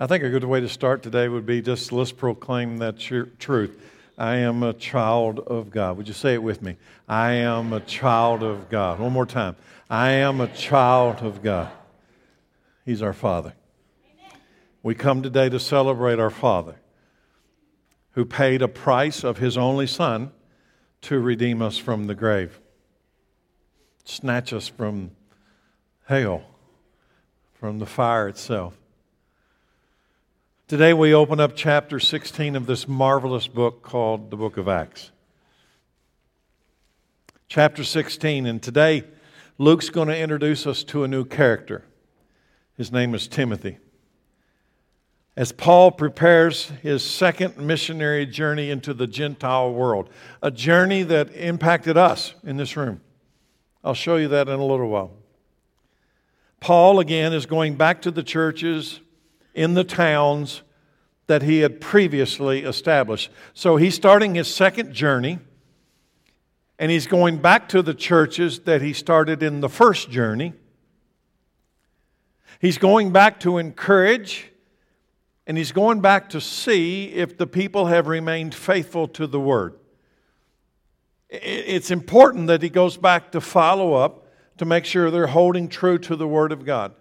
I think a good way to start today would be just let's proclaim that tr- truth. I am a child of God. Would you say it with me? I am a child of God. One more time. I am a child of God. He's our Father. We come today to celebrate our Father who paid a price of His only Son to redeem us from the grave, snatch us from hell, from the fire itself. Today we open up chapter 16 of this marvelous book called the Book of Acts. Chapter 16, and today Luke's going to introduce us to a new character. His name is Timothy. As Paul prepares his second missionary journey into the Gentile world, a journey that impacted us in this room. I'll show you that in a little while. Paul, again, is going back to the churches in the towns that he had previously established. So he's starting his second journey, and he's going back to the churches that he started in the first journey. He's going back to encourage, and he's going back to see if the people have remained faithful to the word. It's important that he goes back to follow up to make sure they're holding true to the word of God.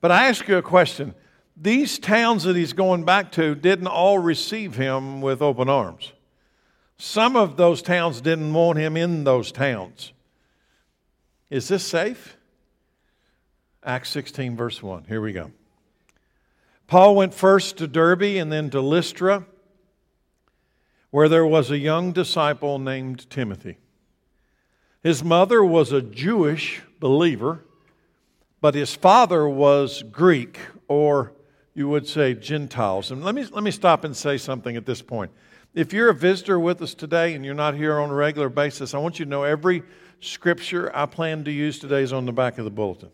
But I ask you a question. These towns that he's going back to didn't all receive him with open arms. Some of those towns didn't want him in those towns. Is this safe? Acts 16, verse 1. Here we go. Paul went first to Derbe and then to Lystra, where there was a young disciple named Timothy. His mother was a Jewish believer but his father was Greek, or you would say Gentiles. And let me, let me stop and say something at this point. If you're a visitor with us today and you're not here on a regular basis, I want you to know every scripture I plan to use today is on the back of the bulletin.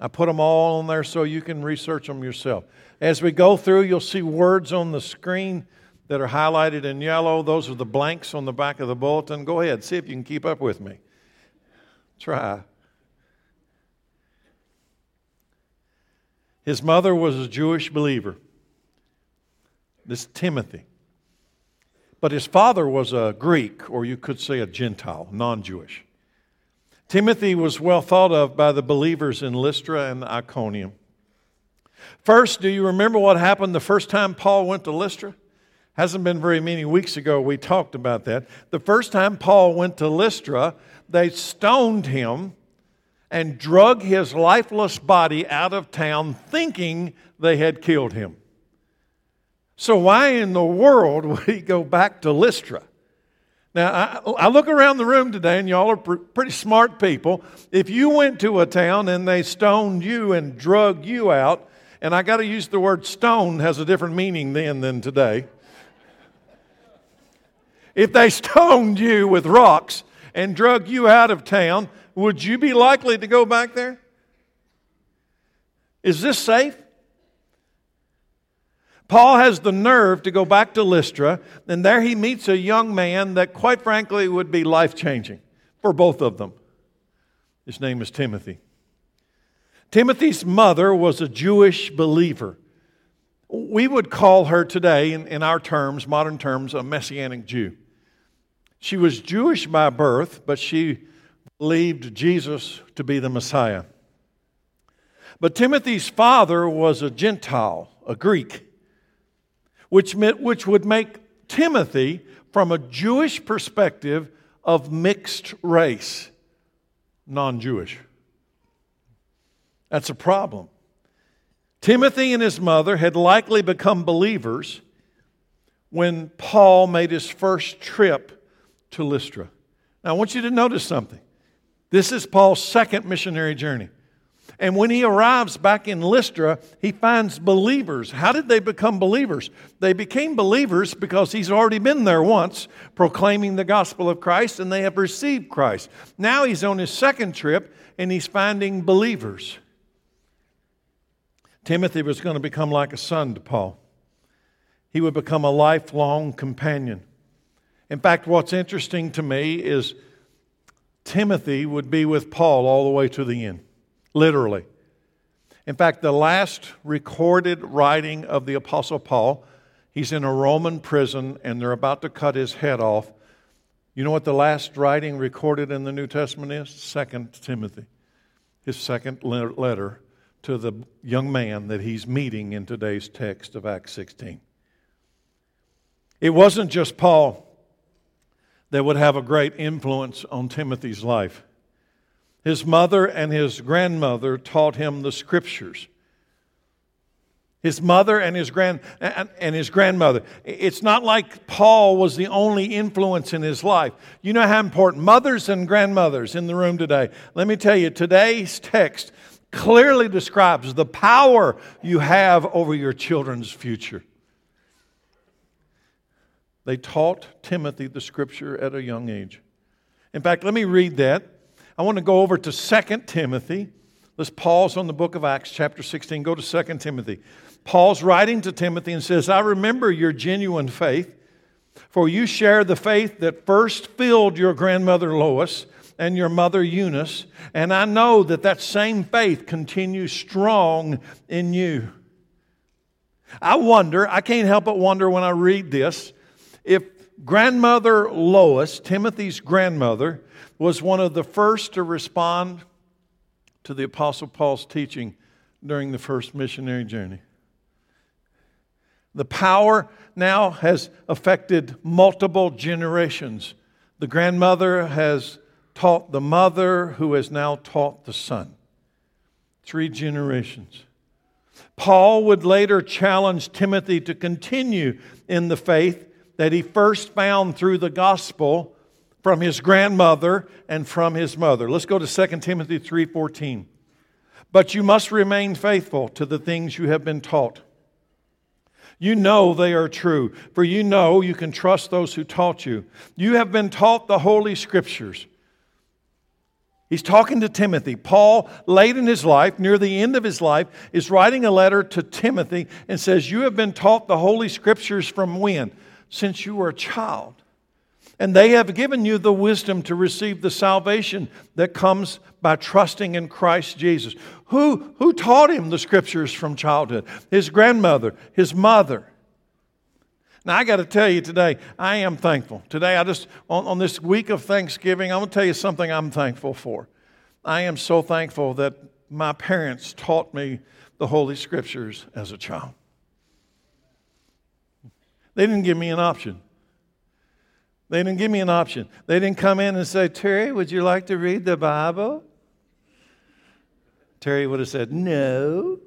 I put them all on there so you can research them yourself. As we go through, you'll see words on the screen that are highlighted in yellow. Those are the blanks on the back of the bulletin. Go ahead, see if you can keep up with me. Try. His mother was a Jewish believer, this Timothy. But his father was a Greek, or you could say a Gentile, non Jewish. Timothy was well thought of by the believers in Lystra and Iconium. First, do you remember what happened the first time Paul went to Lystra? Hasn't been very many weeks ago we talked about that. The first time Paul went to Lystra, they stoned him and drug his lifeless body out of town thinking they had killed him. So, why in the world would he go back to Lystra? Now, I, I look around the room today, and y'all are pr- pretty smart people. If you went to a town and they stoned you and drug you out, and I got to use the word stone has a different meaning then than today. If they stoned you with rocks and drug you out of town, would you be likely to go back there? Is this safe? Paul has the nerve to go back to Lystra, and there he meets a young man that, quite frankly, would be life changing for both of them. His name is Timothy. Timothy's mother was a Jewish believer. We would call her today, in, in our terms, modern terms, a Messianic Jew. She was Jewish by birth, but she believed Jesus to be the Messiah. But Timothy's father was a Gentile, a Greek, which, meant, which would make Timothy, from a Jewish perspective, of mixed race, non Jewish. That's a problem. Timothy and his mother had likely become believers when Paul made his first trip to Lystra. Now, I want you to notice something. This is Paul's second missionary journey. And when he arrives back in Lystra, he finds believers. How did they become believers? They became believers because he's already been there once proclaiming the gospel of Christ and they have received Christ. Now he's on his second trip and he's finding believers. Timothy was going to become like a son to Paul, he would become a lifelong companion. In fact, what's interesting to me is Timothy would be with Paul all the way to the end, literally. In fact, the last recorded writing of the Apostle Paul, he's in a Roman prison and they're about to cut his head off. You know what the last writing recorded in the New Testament is? Second Timothy, his second letter to the young man that he's meeting in today's text of Acts 16. It wasn't just Paul that would have a great influence on Timothy's life. His mother and his grandmother taught him the scriptures. His mother and his grand and his grandmother. It's not like Paul was the only influence in his life. You know how important mothers and grandmothers in the room today. Let me tell you, today's text clearly describes the power you have over your children's future. They taught Timothy the scripture at a young age. In fact, let me read that. I want to go over to 2 Timothy. Let's pause on the book of Acts, chapter 16. Go to 2 Timothy. Paul's writing to Timothy and says, I remember your genuine faith, for you share the faith that first filled your grandmother Lois and your mother Eunice, and I know that that same faith continues strong in you. I wonder, I can't help but wonder when I read this, if grandmother Lois, Timothy's grandmother, was one of the first to respond to the Apostle Paul's teaching during the first missionary journey. The power now has affected multiple generations. The grandmother has taught the mother, who has now taught the son. Three generations. Paul would later challenge Timothy to continue in the faith that he first found through the gospel from his grandmother and from his mother. Let's go to 2 Timothy 3:14. But you must remain faithful to the things you have been taught. You know they are true, for you know you can trust those who taught you. You have been taught the holy scriptures. He's talking to Timothy. Paul, late in his life, near the end of his life, is writing a letter to Timothy and says, You have been taught the Holy Scriptures from when? Since you were a child. And they have given you the wisdom to receive the salvation that comes by trusting in Christ Jesus. Who, who taught him the scriptures from childhood? His grandmother, his mother. Now, I got to tell you today, I am thankful. Today, I just, on, on this week of Thanksgiving, I'm going to tell you something I'm thankful for. I am so thankful that my parents taught me the Holy Scriptures as a child. They didn't give me an option. They didn't give me an option. They didn't come in and say, Terry, would you like to read the Bible? Terry would have said, No.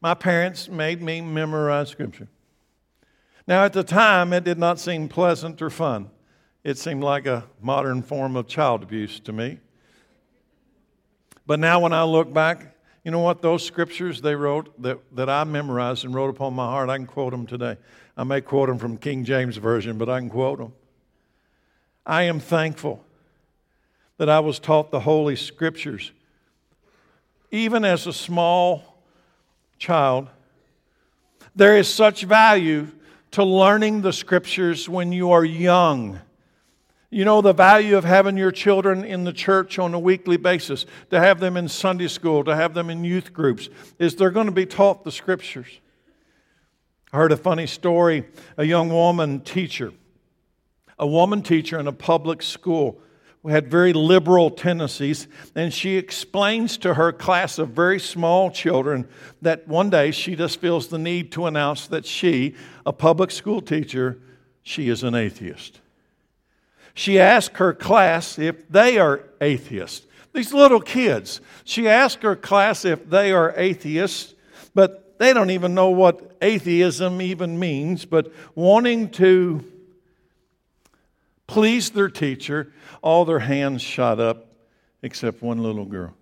My parents made me memorize Scripture. Now, at the time, it did not seem pleasant or fun. It seemed like a modern form of child abuse to me. But now, when I look back, you know what? Those scriptures they wrote that, that I memorized and wrote upon my heart, I can quote them today. I may quote them from King James Version, but I can quote them. I am thankful that I was taught the Holy Scriptures. Even as a small child, there is such value to learning the Scriptures when you are young. You know the value of having your children in the church on a weekly basis, to have them in Sunday school, to have them in youth groups, is they're going to be taught the scriptures. I heard a funny story. A young woman teacher, a woman teacher in a public school, who had very liberal tendencies, and she explains to her class of very small children that one day she just feels the need to announce that she, a public school teacher, she is an atheist she asked her class if they are atheists. These little kids, she asked her class if they are atheists, but they don't even know what atheism even means, but wanting to please their teacher, all their hands shot up except one little girl.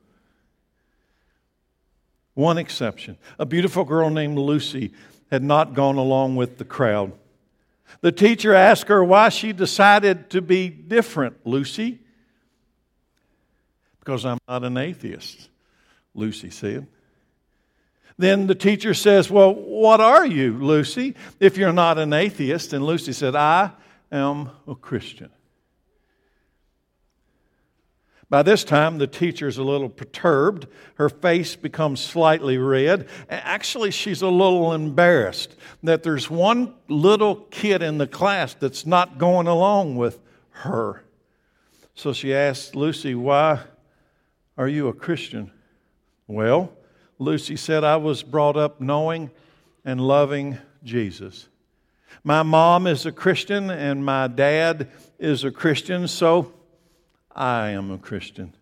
One exception. A beautiful girl named Lucy had not gone along with the crowd. The teacher asked her why she decided to be different, Lucy. Because I'm not an atheist, Lucy said. Then the teacher says, Well, what are you, Lucy, if you're not an atheist? And Lucy said, I am a Christian. By this time, the teacher's a little perturbed. Her face becomes slightly red. Actually, she's a little embarrassed that there's one little kid in the class that's not going along with her. So she asks Lucy, Why are you a Christian? Well, Lucy said, I was brought up knowing and loving Jesus. My mom is a Christian and my dad is a Christian, so I am a Christian.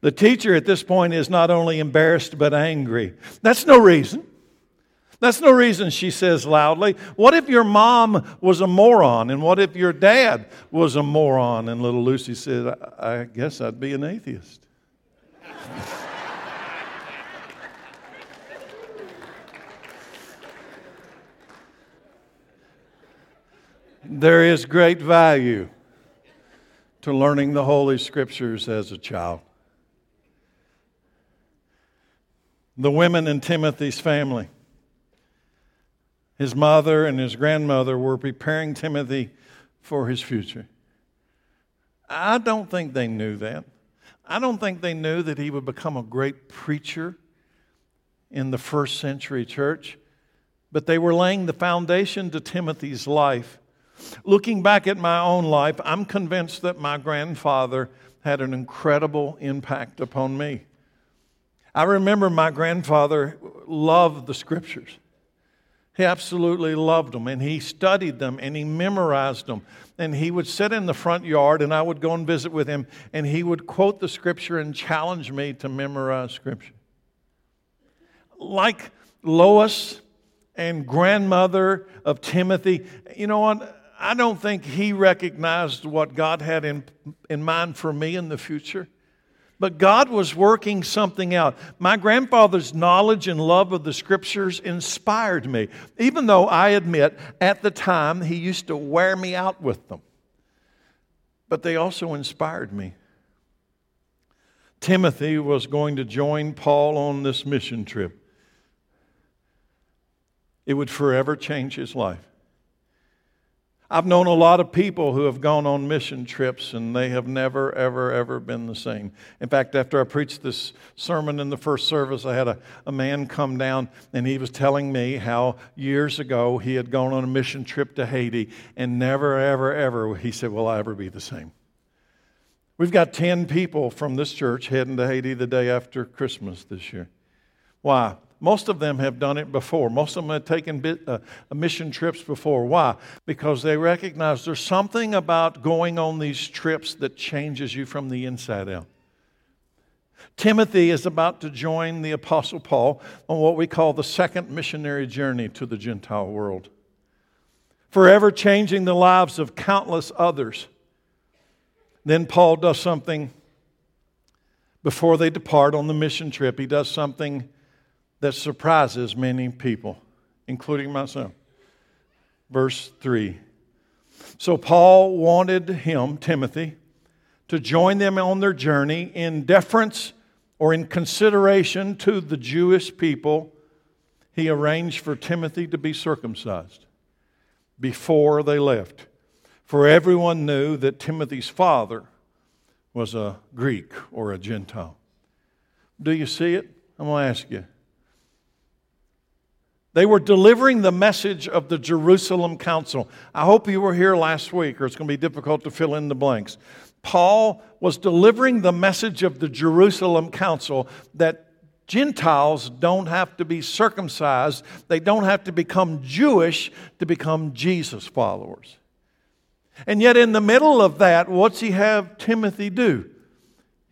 The teacher at this point is not only embarrassed but angry. That's no reason. That's no reason, she says loudly. What if your mom was a moron? And what if your dad was a moron? And little Lucy said, I guess I'd be an atheist. there is great value to learning the Holy Scriptures as a child. The women in Timothy's family, his mother and his grandmother were preparing Timothy for his future. I don't think they knew that. I don't think they knew that he would become a great preacher in the first century church, but they were laying the foundation to Timothy's life Looking back at my own life, I'm convinced that my grandfather had an incredible impact upon me. I remember my grandfather loved the scriptures. He absolutely loved them, and he studied them, and he memorized them. And he would sit in the front yard, and I would go and visit with him, and he would quote the scripture and challenge me to memorize scripture. Like Lois and grandmother of Timothy, you know what? I don't think he recognized what God had in, in mind for me in the future. But God was working something out. My grandfather's knowledge and love of the scriptures inspired me, even though I admit at the time he used to wear me out with them. But they also inspired me. Timothy was going to join Paul on this mission trip. It would forever change his life. I've known a lot of people who have gone on mission trips and they have never, ever, ever been the same. In fact, after I preached this sermon in the first service, I had a, a man come down and he was telling me how years ago he had gone on a mission trip to Haiti and never, ever, ever, he said, Will I ever be the same? We've got 10 people from this church heading to Haiti the day after Christmas this year. Why? Most of them have done it before. Most of them have taken bit, uh, mission trips before. Why? Because they recognize there's something about going on these trips that changes you from the inside out. Timothy is about to join the Apostle Paul on what we call the second missionary journey to the Gentile world, forever changing the lives of countless others. Then Paul does something before they depart on the mission trip. He does something that surprises many people, including myself. Verse 3. So Paul wanted him, Timothy, to join them on their journey in deference or in consideration to the Jewish people. He arranged for Timothy to be circumcised before they left. For everyone knew that Timothy's father was a Greek or a Gentile. Do you see it? I'm going to ask you. They were delivering the message of the Jerusalem Council. I hope you were here last week, or it's going to be difficult to fill in the blanks. Paul was delivering the message of the Jerusalem Council that Gentiles don't have to be circumcised, they don't have to become Jewish to become Jesus followers. And yet, in the middle of that, what's he have Timothy do?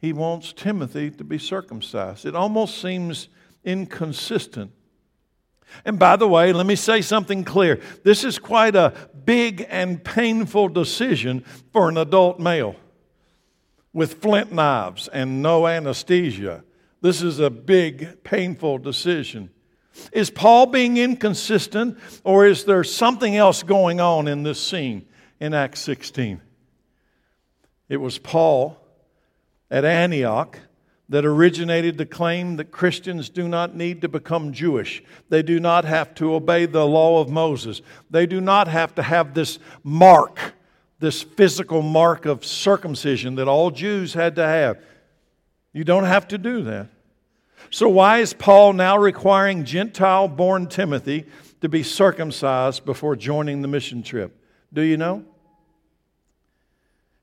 He wants Timothy to be circumcised. It almost seems inconsistent. And by the way, let me say something clear. This is quite a big and painful decision for an adult male with flint knives and no anesthesia. This is a big, painful decision. Is Paul being inconsistent, or is there something else going on in this scene in Acts 16? It was Paul at Antioch that originated the claim that Christians do not need to become Jewish. They do not have to obey the law of Moses. They do not have to have this mark, this physical mark of circumcision that all Jews had to have. You don't have to do that. So, why is Paul now requiring Gentile born Timothy to be circumcised before joining the mission trip? Do you know?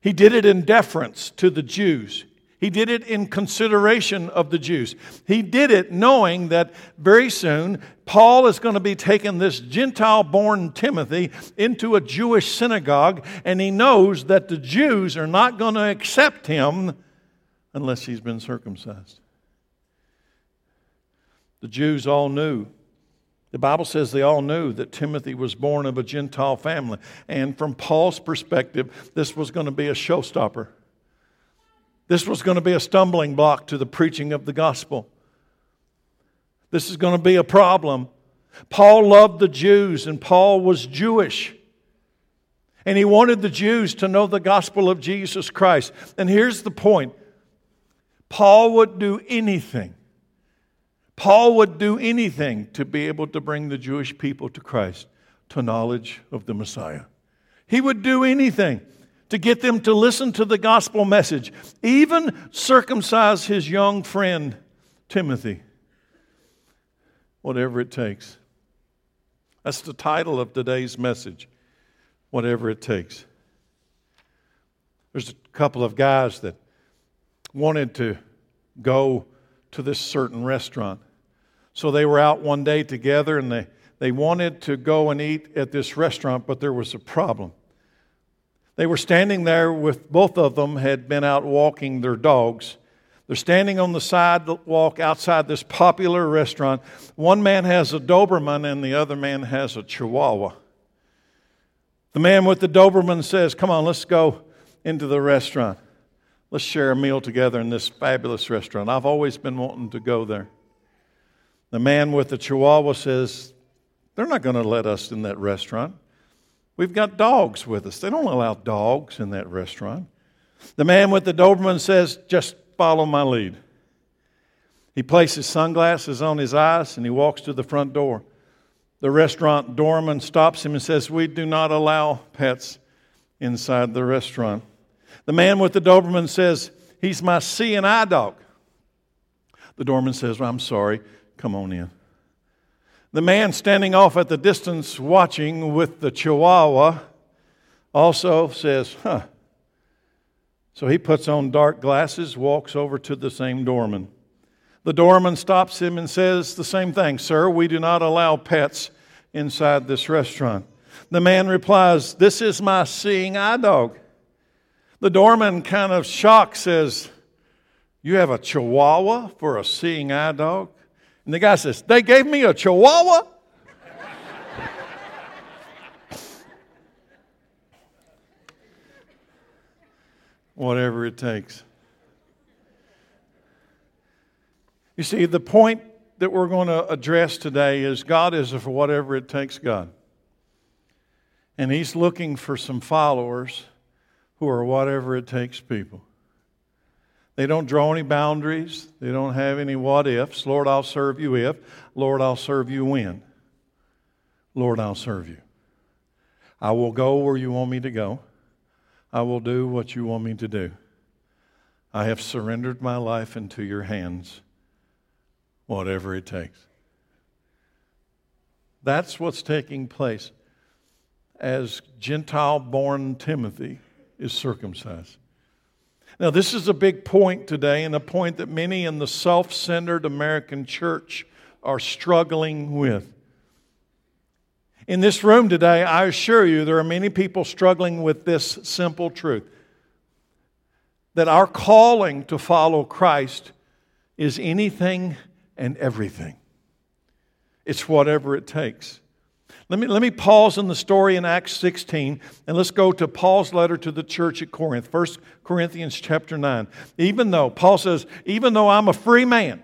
He did it in deference to the Jews. He did it in consideration of the Jews. He did it knowing that very soon Paul is going to be taking this Gentile born Timothy into a Jewish synagogue, and he knows that the Jews are not going to accept him unless he's been circumcised. The Jews all knew. The Bible says they all knew that Timothy was born of a Gentile family. And from Paul's perspective, this was going to be a showstopper. This was going to be a stumbling block to the preaching of the gospel. This is going to be a problem. Paul loved the Jews, and Paul was Jewish. And he wanted the Jews to know the gospel of Jesus Christ. And here's the point Paul would do anything. Paul would do anything to be able to bring the Jewish people to Christ, to knowledge of the Messiah. He would do anything to get them to listen to the gospel message, even circumcise his young friend Timothy. Whatever it takes. That's the title of today's message. Whatever it takes. There's a couple of guys that wanted to go to this certain restaurant. So they were out one day together and they, they wanted to go and eat at this restaurant, but there was a problem. They were standing there with both of them had been out walking their dogs. They're standing on the sidewalk outside this popular restaurant. One man has a Doberman and the other man has a Chihuahua. The man with the Doberman says, Come on, let's go into the restaurant. Let's share a meal together in this fabulous restaurant. I've always been wanting to go there. The man with the Chihuahua says, They're not going to let us in that restaurant. We've got dogs with us. They don't allow dogs in that restaurant. The man with the Doberman says, Just follow my lead. He places sunglasses on his eyes and he walks to the front door. The restaurant doorman stops him and says, We do not allow pets inside the restaurant. The man with the Doberman says, He's my seeing eye dog. The doorman says, well, I'm sorry, come on in. The man standing off at the distance watching with the chihuahua also says, Huh. So he puts on dark glasses, walks over to the same doorman. The doorman stops him and says the same thing Sir, we do not allow pets inside this restaurant. The man replies, This is my seeing eye dog. The doorman, kind of shocked, says, You have a chihuahua for a seeing eye dog? And the guy says, They gave me a chihuahua? Whatever it takes. You see, the point that we're going to address today is God is for whatever it takes God. And He's looking for some followers who are whatever it takes people. They don't draw any boundaries. They don't have any what ifs. Lord, I'll serve you if. Lord, I'll serve you when. Lord, I'll serve you. I will go where you want me to go. I will do what you want me to do. I have surrendered my life into your hands, whatever it takes. That's what's taking place as Gentile born Timothy is circumcised. Now, this is a big point today, and a point that many in the self centered American church are struggling with. In this room today, I assure you, there are many people struggling with this simple truth that our calling to follow Christ is anything and everything. It's whatever it takes. Let me, let me pause in the story in Acts 16 and let's go to Paul's letter to the church at Corinth, 1 Corinthians chapter 9. Even though, Paul says, even though I'm a free man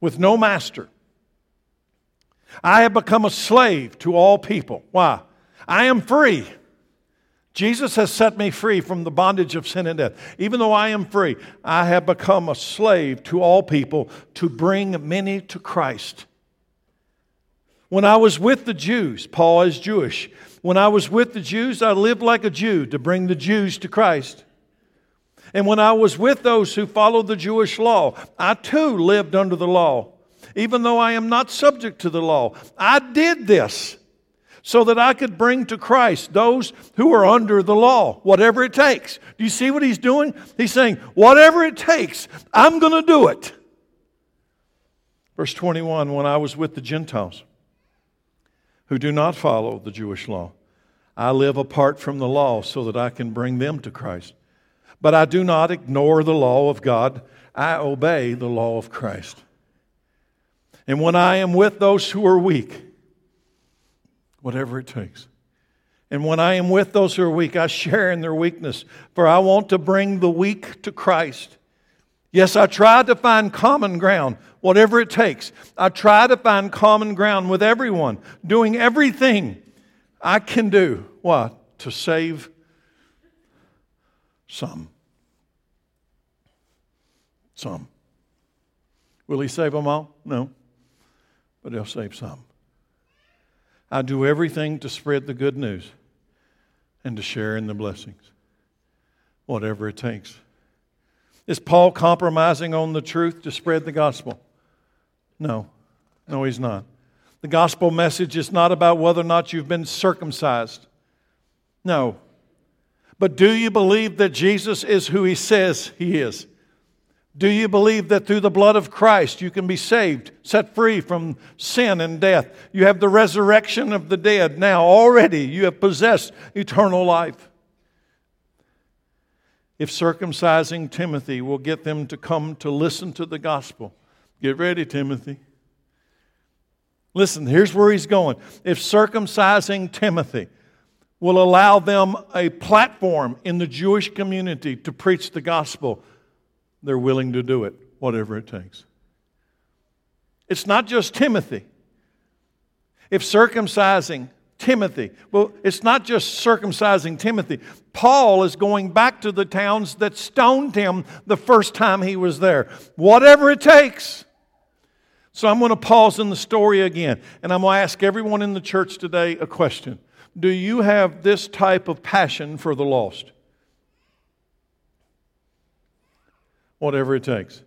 with no master, I have become a slave to all people. Why? I am free. Jesus has set me free from the bondage of sin and death. Even though I am free, I have become a slave to all people to bring many to Christ. When I was with the Jews, Paul is Jewish. When I was with the Jews, I lived like a Jew to bring the Jews to Christ. And when I was with those who followed the Jewish law, I too lived under the law. Even though I am not subject to the law, I did this so that I could bring to Christ those who are under the law, whatever it takes. Do you see what he's doing? He's saying, whatever it takes, I'm going to do it. Verse 21 When I was with the Gentiles who do not follow the Jewish law, I live apart from the law so that I can bring them to Christ. But I do not ignore the law of God, I obey the law of Christ. And when I am with those who are weak, whatever it takes. And when I am with those who are weak, I share in their weakness, for I want to bring the weak to Christ. Yes, I try to find common ground, whatever it takes. I try to find common ground with everyone, doing everything I can do. What? To save some. Some. Will he save them all? No. But he'll save some. I do everything to spread the good news and to share in the blessings, whatever it takes. Is Paul compromising on the truth to spread the gospel? No, no, he's not. The gospel message is not about whether or not you've been circumcised. No. But do you believe that Jesus is who he says he is? Do you believe that through the blood of Christ you can be saved, set free from sin and death? You have the resurrection of the dead now already. You have possessed eternal life. If circumcising Timothy will get them to come to listen to the gospel, get ready, Timothy. Listen, here's where he's going. If circumcising Timothy will allow them a platform in the Jewish community to preach the gospel, they're willing to do it, whatever it takes. It's not just Timothy. If circumcising Timothy, well, it's not just circumcising Timothy. Paul is going back to the towns that stoned him the first time he was there. Whatever it takes. So I'm going to pause in the story again, and I'm going to ask everyone in the church today a question Do you have this type of passion for the lost? whatever it takes.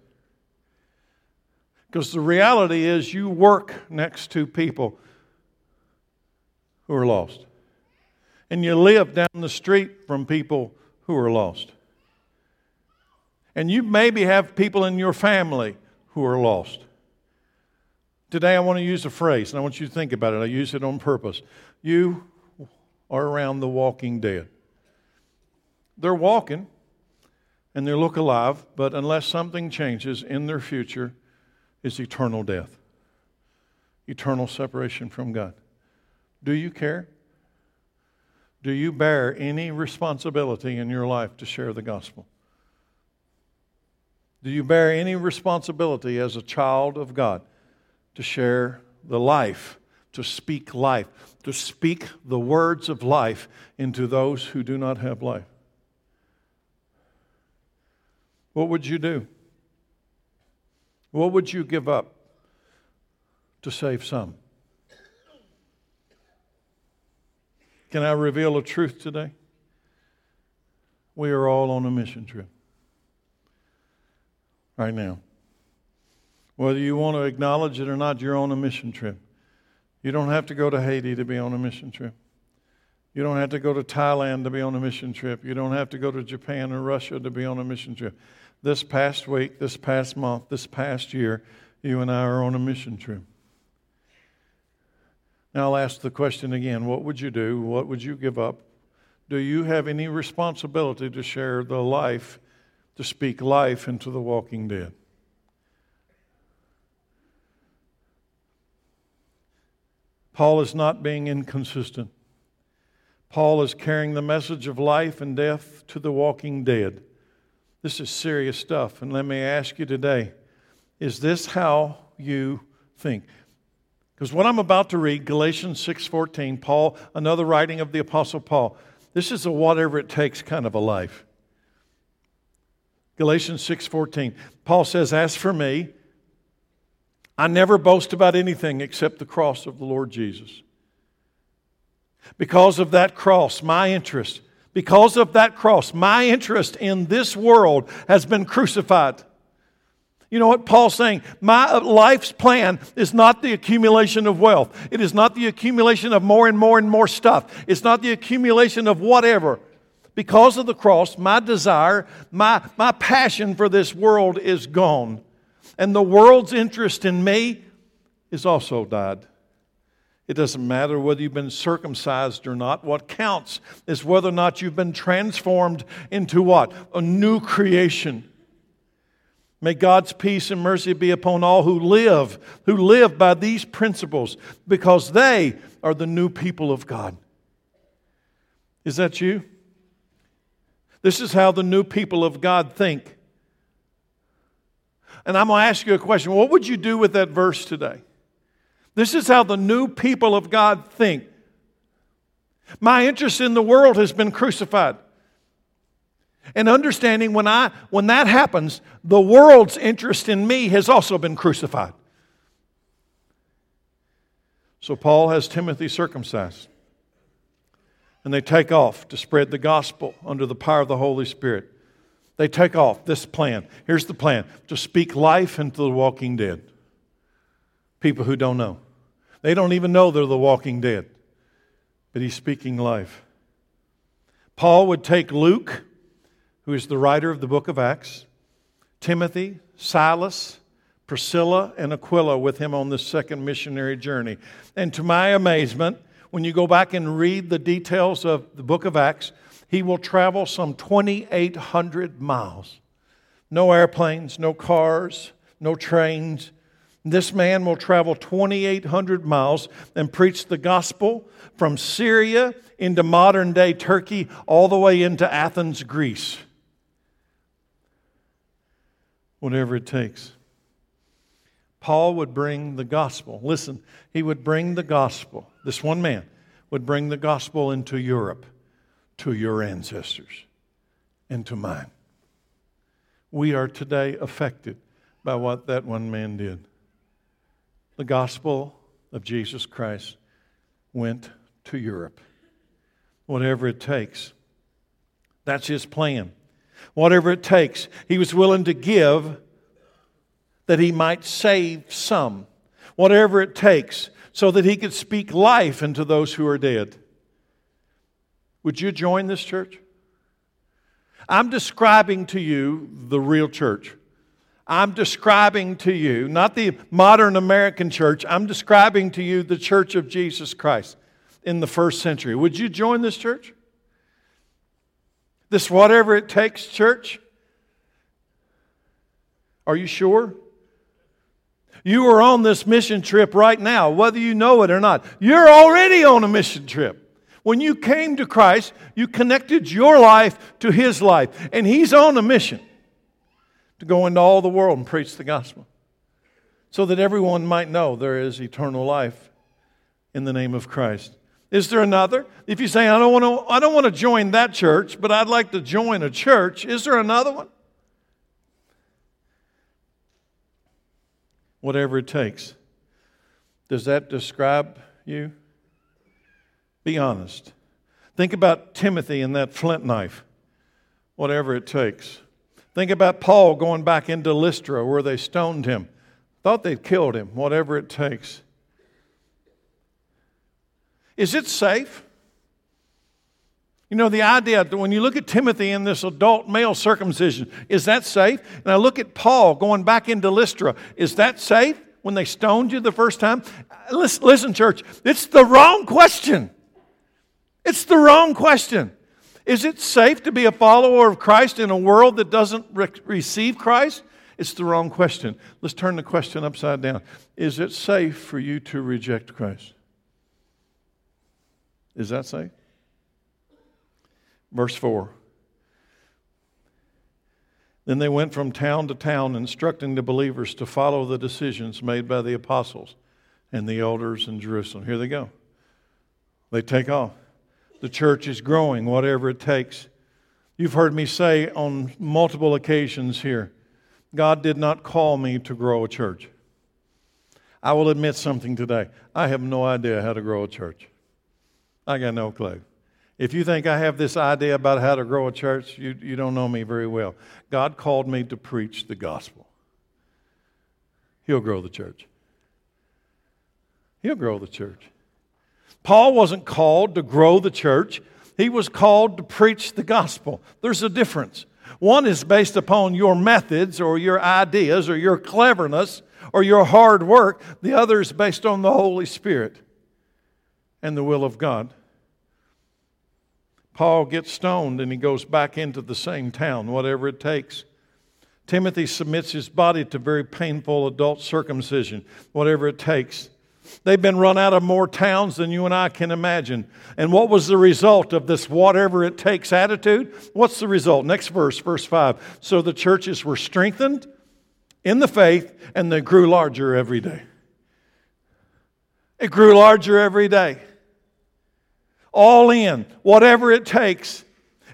Because the reality is, you work next to people who are lost, and you live down the street from people who are lost. And you maybe have people in your family who are lost. Today, I want to use a phrase, and I want you to think about it. I use it on purpose. You are around the walking dead. They're walking, and they look alive, but unless something changes in their future, is eternal death, eternal separation from God. Do you care? Do you bear any responsibility in your life to share the gospel? Do you bear any responsibility as a child of God to share the life, to speak life, to speak the words of life into those who do not have life? what would you do? What would you give up to save some? Can I reveal a truth today? We are all on a mission trip right now. Whether you want to acknowledge it or not, you're on a mission trip. You don't have to go to Haiti to be on a mission trip. You don't have to go to Thailand to be on a mission trip. You don't have to go to Japan or Russia to be on a mission trip this past week, this past month, this past year, you and I are on a mission trip. Now I'll ask the question again what would you do? What would you give up? Do you have any responsibility to share the life, to speak life into the walking dead? Paul is not being inconsistent. Paul is carrying the message of life and death to the walking dead. This is serious stuff. And let me ask you today is this how you think? Because what I'm about to read, Galatians 6:14, Paul, another writing of the apostle Paul, this is a whatever it takes kind of a life. Galatians 6:14. Paul says, "As for me, I never boast about anything except the cross of the Lord Jesus. Because of that cross, my interest Because of that cross, my interest in this world has been crucified. You know what Paul's saying? My uh, life's plan is not the accumulation of wealth. It is not the accumulation of more and more and more stuff. It's not the accumulation of whatever. Because of the cross, my desire, my, my passion for this world is gone. And the world's interest in me is also died. It doesn't matter whether you've been circumcised or not. What counts is whether or not you've been transformed into what? A new creation. May God's peace and mercy be upon all who live, who live by these principles, because they are the new people of God. Is that you? This is how the new people of God think. And I'm going to ask you a question. What would you do with that verse today? This is how the new people of God think. My interest in the world has been crucified. And understanding when, I, when that happens, the world's interest in me has also been crucified. So Paul has Timothy circumcised. And they take off to spread the gospel under the power of the Holy Spirit. They take off this plan. Here's the plan to speak life into the walking dead. People who don't know. They don't even know they're the walking dead, but he's speaking life. Paul would take Luke, who is the writer of the book of Acts, Timothy, Silas, Priscilla, and Aquila with him on this second missionary journey. And to my amazement, when you go back and read the details of the book of Acts, he will travel some 2,800 miles. No airplanes, no cars, no trains, this man will travel 2,800 miles and preach the gospel from Syria into modern day Turkey, all the way into Athens, Greece. Whatever it takes. Paul would bring the gospel. Listen, he would bring the gospel. This one man would bring the gospel into Europe to your ancestors and to mine. We are today affected by what that one man did the gospel of Jesus Christ went to Europe. Whatever it takes. That's his plan. Whatever it takes, he was willing to give that he might save some. Whatever it takes, so that he could speak life into those who are dead. Would you join this church? I'm describing to you the real church. I'm describing to you, not the modern American church, I'm describing to you the church of Jesus Christ in the first century. Would you join this church? This whatever it takes church? Are you sure? You are on this mission trip right now, whether you know it or not. You're already on a mission trip. When you came to Christ, you connected your life to His life, and He's on a mission to go into all the world and preach the gospel so that everyone might know there is eternal life in the name of Christ. Is there another? If you say, I don't want to, I don't want to join that church, but I'd like to join a church, is there another one? Whatever it takes. Does that describe you? Be honest. Think about Timothy and that flint knife. Whatever it takes. Think about Paul going back into Lystra where they stoned him. Thought they'd killed him, whatever it takes. Is it safe? You know, the idea that when you look at Timothy in this adult male circumcision, is that safe? And I look at Paul going back into Lystra, is that safe when they stoned you the first time? Listen, listen church, it's the wrong question. It's the wrong question. Is it safe to be a follower of Christ in a world that doesn't re- receive Christ? It's the wrong question. Let's turn the question upside down. Is it safe for you to reject Christ? Is that safe? Verse 4. Then they went from town to town, instructing the believers to follow the decisions made by the apostles and the elders in Jerusalem. Here they go. They take off. The church is growing, whatever it takes. You've heard me say on multiple occasions here God did not call me to grow a church. I will admit something today. I have no idea how to grow a church. I got no clue. If you think I have this idea about how to grow a church, you, you don't know me very well. God called me to preach the gospel. He'll grow the church. He'll grow the church. Paul wasn't called to grow the church, he was called to preach the gospel. There's a difference. One is based upon your methods or your ideas or your cleverness or your hard work, the other is based on the Holy Spirit and the will of God. Paul gets stoned and he goes back into the same town, whatever it takes. Timothy submits his body to very painful adult circumcision, whatever it takes. They've been run out of more towns than you and I can imagine. And what was the result of this whatever it takes attitude? What's the result? Next verse, verse 5. So the churches were strengthened in the faith and they grew larger every day. It grew larger every day. All in, whatever it takes.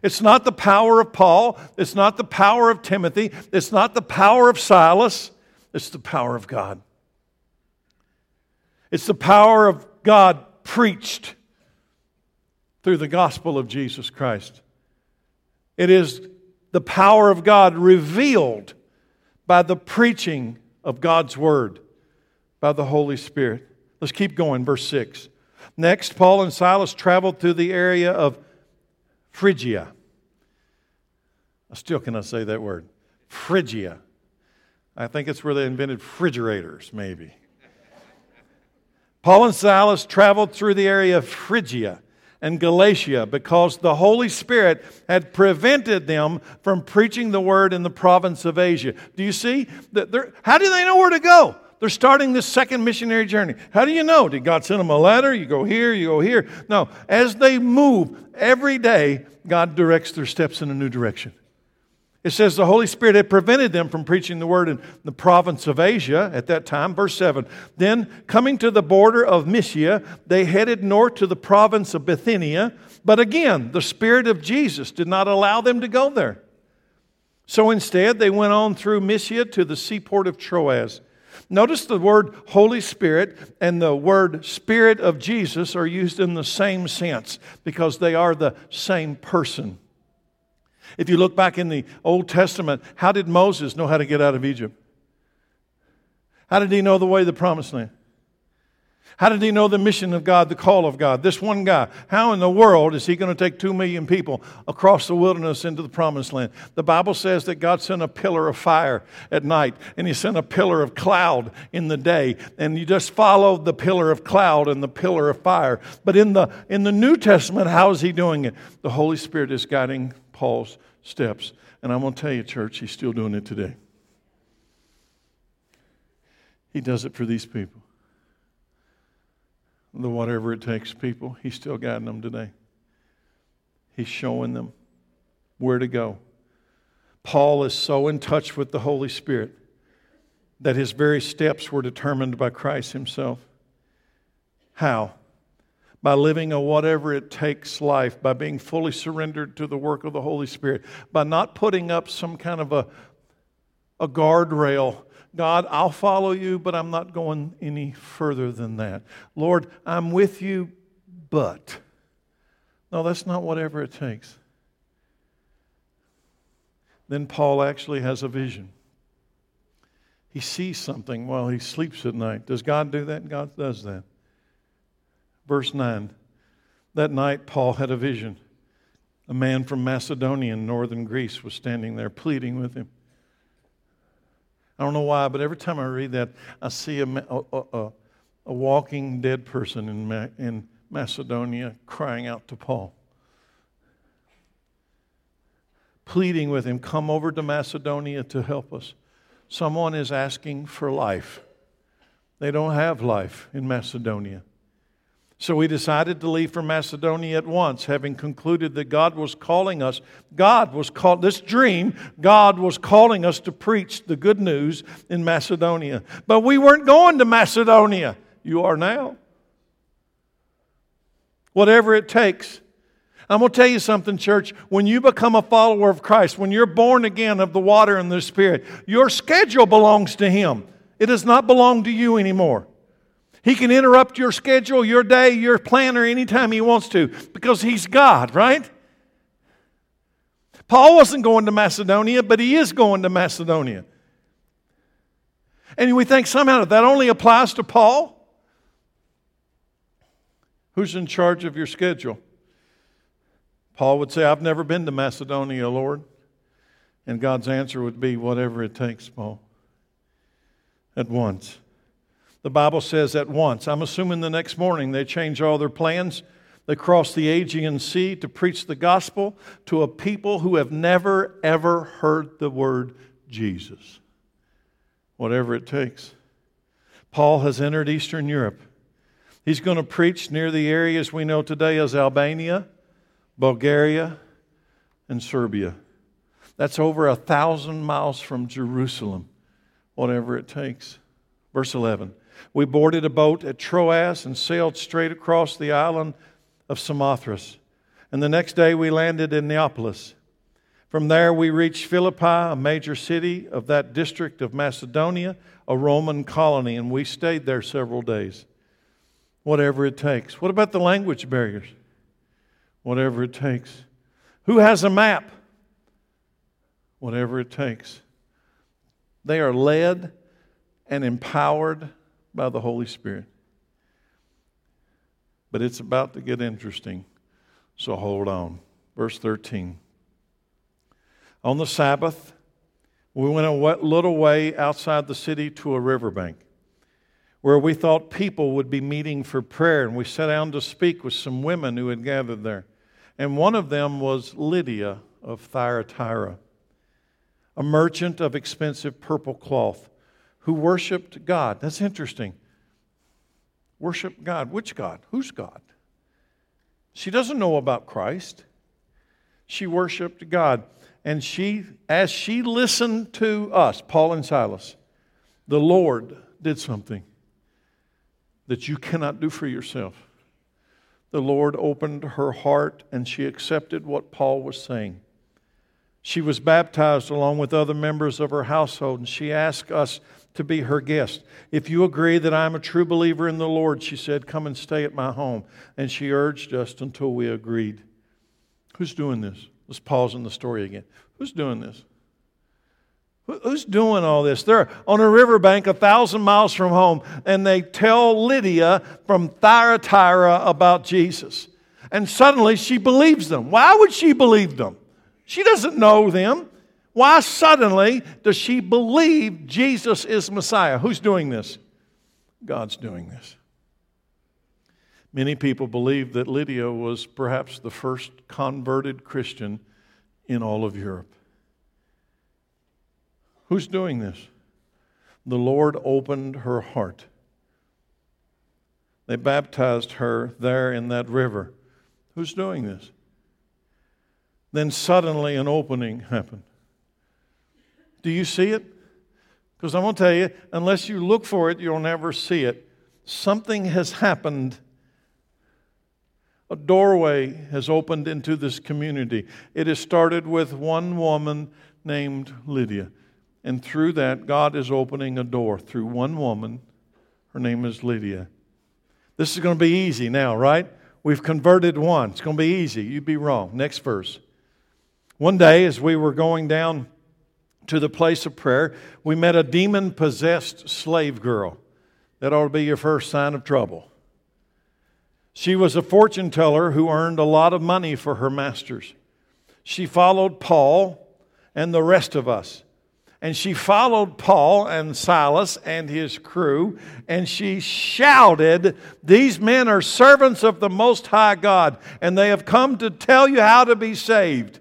It's not the power of Paul, it's not the power of Timothy, it's not the power of Silas, it's the power of God. It's the power of God preached through the gospel of Jesus Christ. It is the power of God revealed by the preaching of God's word by the Holy Spirit. Let's keep going, verse 6. Next, Paul and Silas traveled through the area of Phrygia. I still cannot say that word. Phrygia. I think it's where they invented refrigerators, maybe. Paul and Silas traveled through the area of Phrygia and Galatia because the Holy Spirit had prevented them from preaching the word in the province of Asia. Do you see? that? How do they know where to go? They're starting this second missionary journey. How do you know? Did God send them a letter? You go here, you go here. No, as they move every day, God directs their steps in a new direction. It says the Holy Spirit had prevented them from preaching the word in the province of Asia at that time. Verse 7. Then, coming to the border of Mysia, they headed north to the province of Bithynia. But again, the Spirit of Jesus did not allow them to go there. So instead, they went on through Mysia to the seaport of Troas. Notice the word Holy Spirit and the word Spirit of Jesus are used in the same sense because they are the same person. If you look back in the Old Testament, how did Moses know how to get out of Egypt? How did he know the way to the promised land? How did he know the mission of God, the call of God? This one guy. How in the world is he going to take two million people across the wilderness into the promised land? The Bible says that God sent a pillar of fire at night and he sent a pillar of cloud in the day. And you just follow the pillar of cloud and the pillar of fire. But in the, in the New Testament, how is he doing it? The Holy Spirit is guiding Paul's steps. And I'm going to tell you, church, he's still doing it today. He does it for these people the whatever it takes people, He's still guiding them today. He's showing them where to go. Paul is so in touch with the Holy Spirit that his very steps were determined by Christ Himself. How? By living a whatever it takes life, by being fully surrendered to the work of the Holy Spirit, by not putting up some kind of a, a guardrail God, I'll follow you, but I'm not going any further than that. Lord, I'm with you, but. No, that's not whatever it takes. Then Paul actually has a vision. He sees something while he sleeps at night. Does God do that? God does that. Verse 9. That night, Paul had a vision. A man from Macedonia in northern Greece was standing there pleading with him. I don't know why, but every time I read that, I see a, a, a, a walking dead person in, Ma- in Macedonia crying out to Paul, pleading with him, Come over to Macedonia to help us. Someone is asking for life. They don't have life in Macedonia. So we decided to leave for Macedonia at once, having concluded that God was calling us. God was called, this dream, God was calling us to preach the good news in Macedonia. But we weren't going to Macedonia. You are now. Whatever it takes. I'm going to tell you something, church. When you become a follower of Christ, when you're born again of the water and the Spirit, your schedule belongs to Him. It does not belong to you anymore. He can interrupt your schedule, your day, your planner anytime he wants to because he's God, right? Paul wasn't going to Macedonia, but he is going to Macedonia. And we think somehow that only applies to Paul. Who's in charge of your schedule? Paul would say, I've never been to Macedonia, Lord. And God's answer would be, whatever it takes, Paul. At once. The Bible says at once. I'm assuming the next morning they change all their plans. They cross the Aegean Sea to preach the gospel to a people who have never, ever heard the word Jesus. Whatever it takes. Paul has entered Eastern Europe. He's going to preach near the areas we know today as Albania, Bulgaria, and Serbia. That's over a thousand miles from Jerusalem, whatever it takes. Verse 11 we boarded a boat at Troas and sailed straight across the island of Samothrace. And the next day we landed in Neapolis. From there we reached Philippi, a major city of that district of Macedonia, a Roman colony, and we stayed there several days. Whatever it takes. What about the language barriers? Whatever it takes. Who has a map? Whatever it takes. They are led and empowered by the Holy Spirit. But it's about to get interesting, so hold on. Verse 13. On the Sabbath, we went a little way outside the city to a riverbank where we thought people would be meeting for prayer, and we sat down to speak with some women who had gathered there. And one of them was Lydia of Thyatira, a merchant of expensive purple cloth who worshiped God. That's interesting. Worship God. Which God? Whose God? She doesn't know about Christ. She worshiped God. And she, as she listened to us, Paul and Silas, the Lord did something that you cannot do for yourself. The Lord opened her heart and she accepted what Paul was saying. She was baptized along with other members of her household, and she asked us to be her guest. If you agree that I'm a true believer in the Lord, she said, come and stay at my home. And she urged us until we agreed. Who's doing this? Let's pause in the story again. Who's doing this? Who's doing all this? They're on a riverbank a thousand miles from home, and they tell Lydia from Thyatira about Jesus. And suddenly she believes them. Why would she believe them? She doesn't know them. Why suddenly does she believe Jesus is Messiah? Who's doing this? God's doing this. Many people believe that Lydia was perhaps the first converted Christian in all of Europe. Who's doing this? The Lord opened her heart. They baptized her there in that river. Who's doing this? Then suddenly an opening happened. Do you see it? Because I'm going to tell you, unless you look for it, you'll never see it. Something has happened. A doorway has opened into this community. It has started with one woman named Lydia. And through that, God is opening a door through one woman. Her name is Lydia. This is going to be easy now, right? We've converted one. It's going to be easy. You'd be wrong. Next verse. One day, as we were going down to the place of prayer, we met a demon possessed slave girl. That ought to be your first sign of trouble. She was a fortune teller who earned a lot of money for her masters. She followed Paul and the rest of us. And she followed Paul and Silas and his crew, and she shouted, These men are servants of the Most High God, and they have come to tell you how to be saved.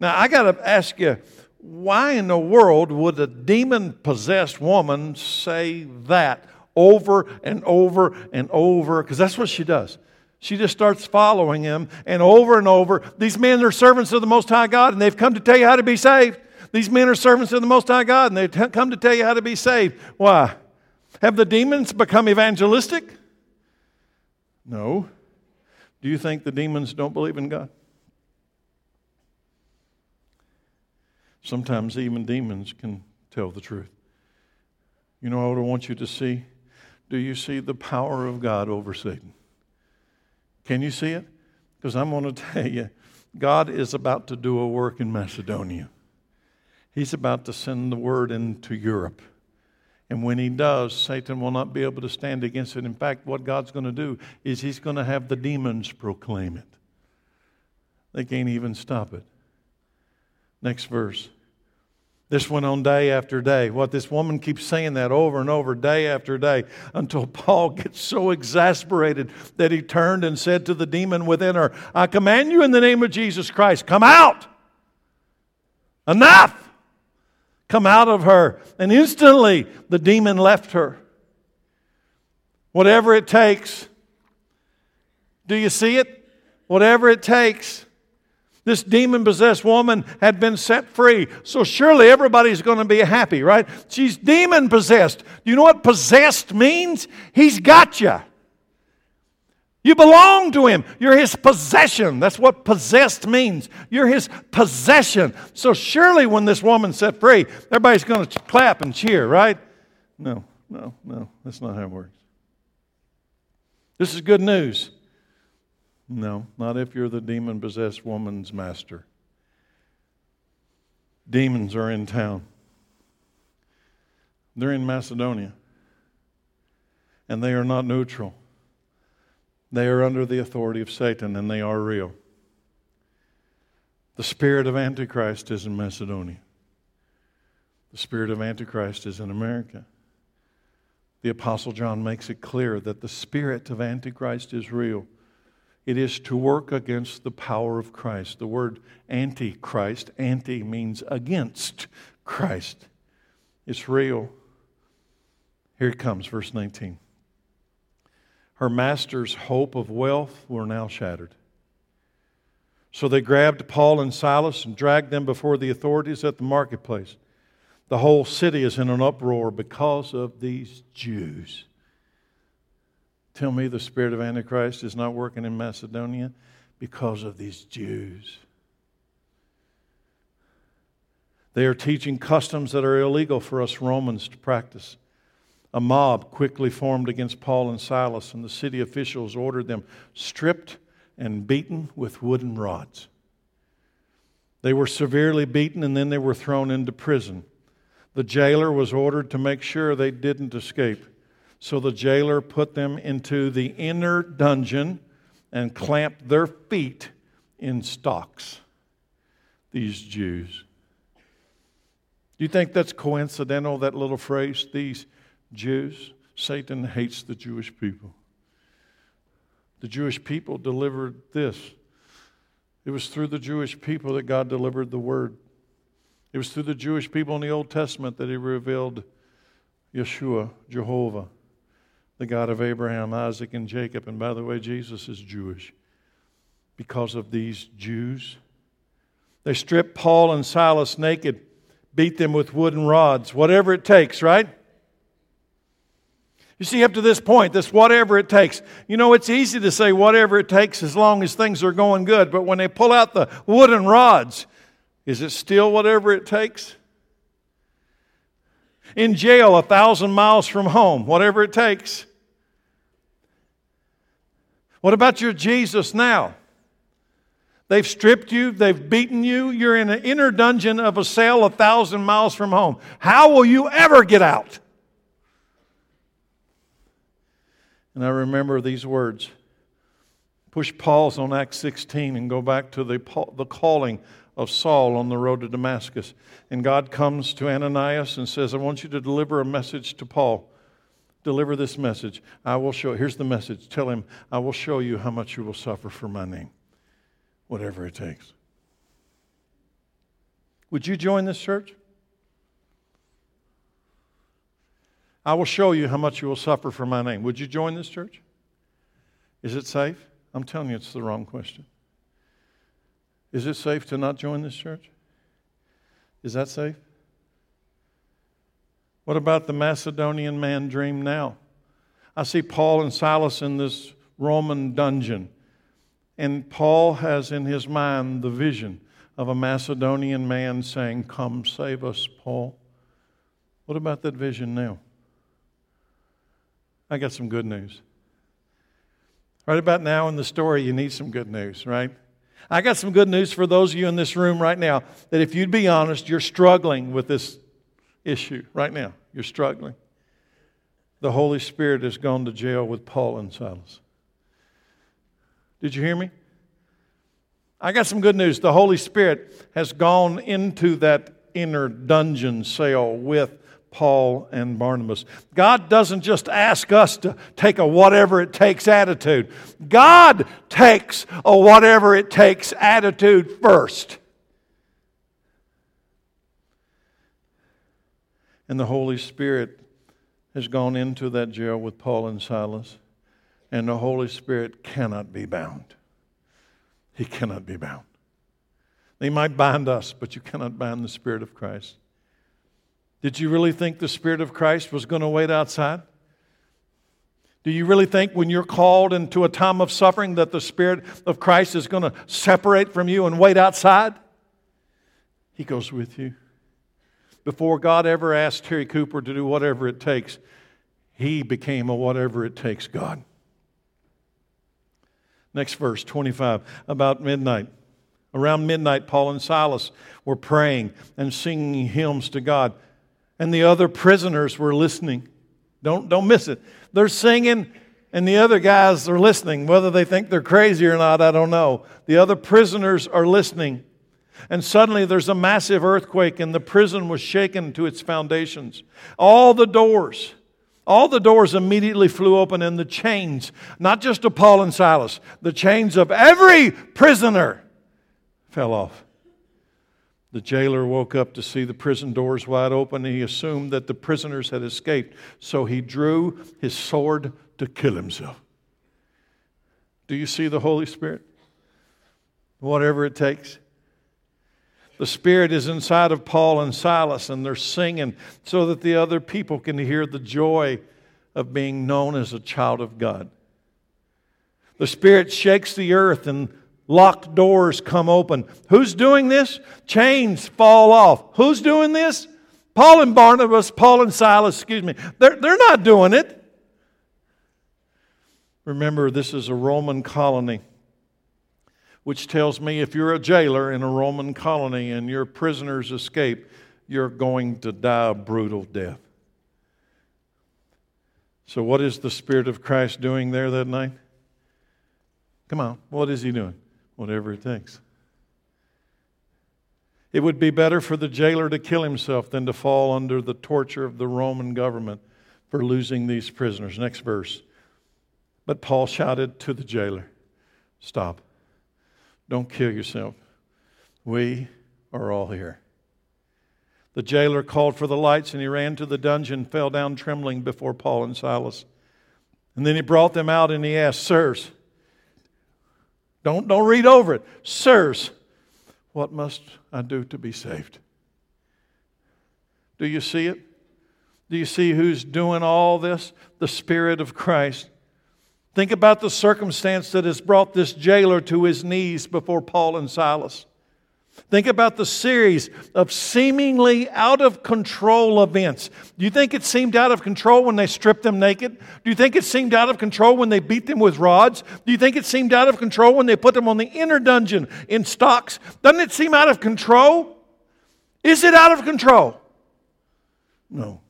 Now, I got to ask you, why in the world would a demon possessed woman say that over and over and over? Because that's what she does. She just starts following him, and over and over, these men are servants of the Most High God, and they've come to tell you how to be saved. These men are servants of the Most High God, and they've come to tell you how to be saved. Why? Have the demons become evangelistic? No. Do you think the demons don't believe in God? Sometimes even demons can tell the truth. You know what I want you to see? Do you see the power of God over Satan? Can you see it? Because I'm going to tell you, God is about to do a work in Macedonia. He's about to send the word into Europe. And when he does, Satan will not be able to stand against it. In fact, what God's going to do is he's going to have the demons proclaim it. They can't even stop it. Next verse. This went on day after day. What this woman keeps saying that over and over, day after day, until Paul gets so exasperated that he turned and said to the demon within her, I command you in the name of Jesus Christ, come out! Enough! Come out of her. And instantly the demon left her. Whatever it takes. Do you see it? Whatever it takes. This demon possessed woman had been set free. So surely everybody's going to be happy, right? She's demon possessed. Do you know what possessed means? He's got you. You belong to him. You're his possession. That's what possessed means. You're his possession. So surely when this woman's set free, everybody's going to clap and cheer, right? No, no, no. That's not how it works. This is good news. No, not if you're the demon possessed woman's master. Demons are in town. They're in Macedonia. And they are not neutral. They are under the authority of Satan and they are real. The spirit of Antichrist is in Macedonia. The spirit of Antichrist is in America. The Apostle John makes it clear that the spirit of Antichrist is real. It is to work against the power of Christ. The word antichrist, anti means against Christ. It's real. Here it comes, verse 19. Her master's hope of wealth were now shattered. So they grabbed Paul and Silas and dragged them before the authorities at the marketplace. The whole city is in an uproar because of these Jews. Tell me the spirit of Antichrist is not working in Macedonia because of these Jews. They are teaching customs that are illegal for us Romans to practice. A mob quickly formed against Paul and Silas, and the city officials ordered them stripped and beaten with wooden rods. They were severely beaten and then they were thrown into prison. The jailer was ordered to make sure they didn't escape. So the jailer put them into the inner dungeon and clamped their feet in stocks. These Jews. Do you think that's coincidental, that little phrase, these Jews? Satan hates the Jewish people. The Jewish people delivered this. It was through the Jewish people that God delivered the word. It was through the Jewish people in the Old Testament that He revealed Yeshua, Jehovah the God of Abraham, Isaac, and Jacob. And by the way, Jesus is Jewish because of these Jews. They stripped Paul and Silas naked, beat them with wooden rods, whatever it takes, right? You see, up to this point, this whatever it takes. You know, it's easy to say whatever it takes as long as things are going good, but when they pull out the wooden rods, is it still whatever it takes? In jail, a thousand miles from home, whatever it takes. What about your Jesus now? They've stripped you, they've beaten you, you're in an inner dungeon of a cell a thousand miles from home. How will you ever get out? And I remember these words. Push pause on Acts 16 and go back to the, the calling of Saul on the road to Damascus. And God comes to Ananias and says, I want you to deliver a message to Paul deliver this message. I will show, here's the message. Tell him, I will show you how much you will suffer for my name, whatever it takes. Would you join this church? I will show you how much you will suffer for my name. Would you join this church? Is it safe? I'm telling you, it's the wrong question. Is it safe to not join this church? Is that safe? What about the Macedonian man dream now? I see Paul and Silas in this Roman dungeon, and Paul has in his mind the vision of a Macedonian man saying, Come save us, Paul. What about that vision now? I got some good news. Right about now in the story, you need some good news, right? I got some good news for those of you in this room right now that if you'd be honest, you're struggling with this issue right now. You're struggling. The Holy Spirit has gone to jail with Paul and Silas. Did you hear me? I got some good news. The Holy Spirit has gone into that inner dungeon cell with Paul and Barnabas. God doesn't just ask us to take a whatever it takes attitude, God takes a whatever it takes attitude first. And the Holy Spirit has gone into that jail with Paul and Silas, and the Holy Spirit cannot be bound. He cannot be bound. They might bind us, but you cannot bind the Spirit of Christ. Did you really think the Spirit of Christ was going to wait outside? Do you really think when you're called into a time of suffering that the Spirit of Christ is going to separate from you and wait outside? He goes with you. Before God ever asked Terry Cooper to do whatever it takes, he became a whatever it takes God. Next verse, 25. About midnight. Around midnight, Paul and Silas were praying and singing hymns to God and the other prisoners were listening. Don't, don't miss it. They're singing, and the other guys are listening. Whether they think they're crazy or not, I don't know. The other prisoners are listening. And suddenly there's a massive earthquake, and the prison was shaken to its foundations. All the doors, all the doors immediately flew open, and the chains, not just of Paul and Silas, the chains of every prisoner fell off. The jailer woke up to see the prison doors wide open and he assumed that the prisoners had escaped. So he drew his sword to kill himself. Do you see the Holy Spirit? Whatever it takes. The Spirit is inside of Paul and Silas, and they're singing so that the other people can hear the joy of being known as a child of God. The Spirit shakes the earth, and Locked doors come open. Who's doing this? Chains fall off. Who's doing this? Paul and Barnabas, Paul and Silas, excuse me. They're, they're not doing it. Remember, this is a Roman colony, which tells me if you're a jailer in a Roman colony and your prisoners escape, you're going to die a brutal death. So, what is the Spirit of Christ doing there that night? Come on, what is he doing? whatever it takes. It would be better for the jailer to kill himself than to fall under the torture of the Roman government for losing these prisoners. Next verse. But Paul shouted to the jailer, Stop. Don't kill yourself. We are all here. The jailer called for the lights and he ran to the dungeon, fell down trembling before Paul and Silas. And then he brought them out and he asked, Sirs, don't, don't read over it. Sirs, what must I do to be saved? Do you see it? Do you see who's doing all this? The Spirit of Christ. Think about the circumstance that has brought this jailer to his knees before Paul and Silas. Think about the series of seemingly out of control events. Do you think it seemed out of control when they stripped them naked? Do you think it seemed out of control when they beat them with rods? Do you think it seemed out of control when they put them on the inner dungeon in stocks? Doesn't it seem out of control? Is it out of control? No.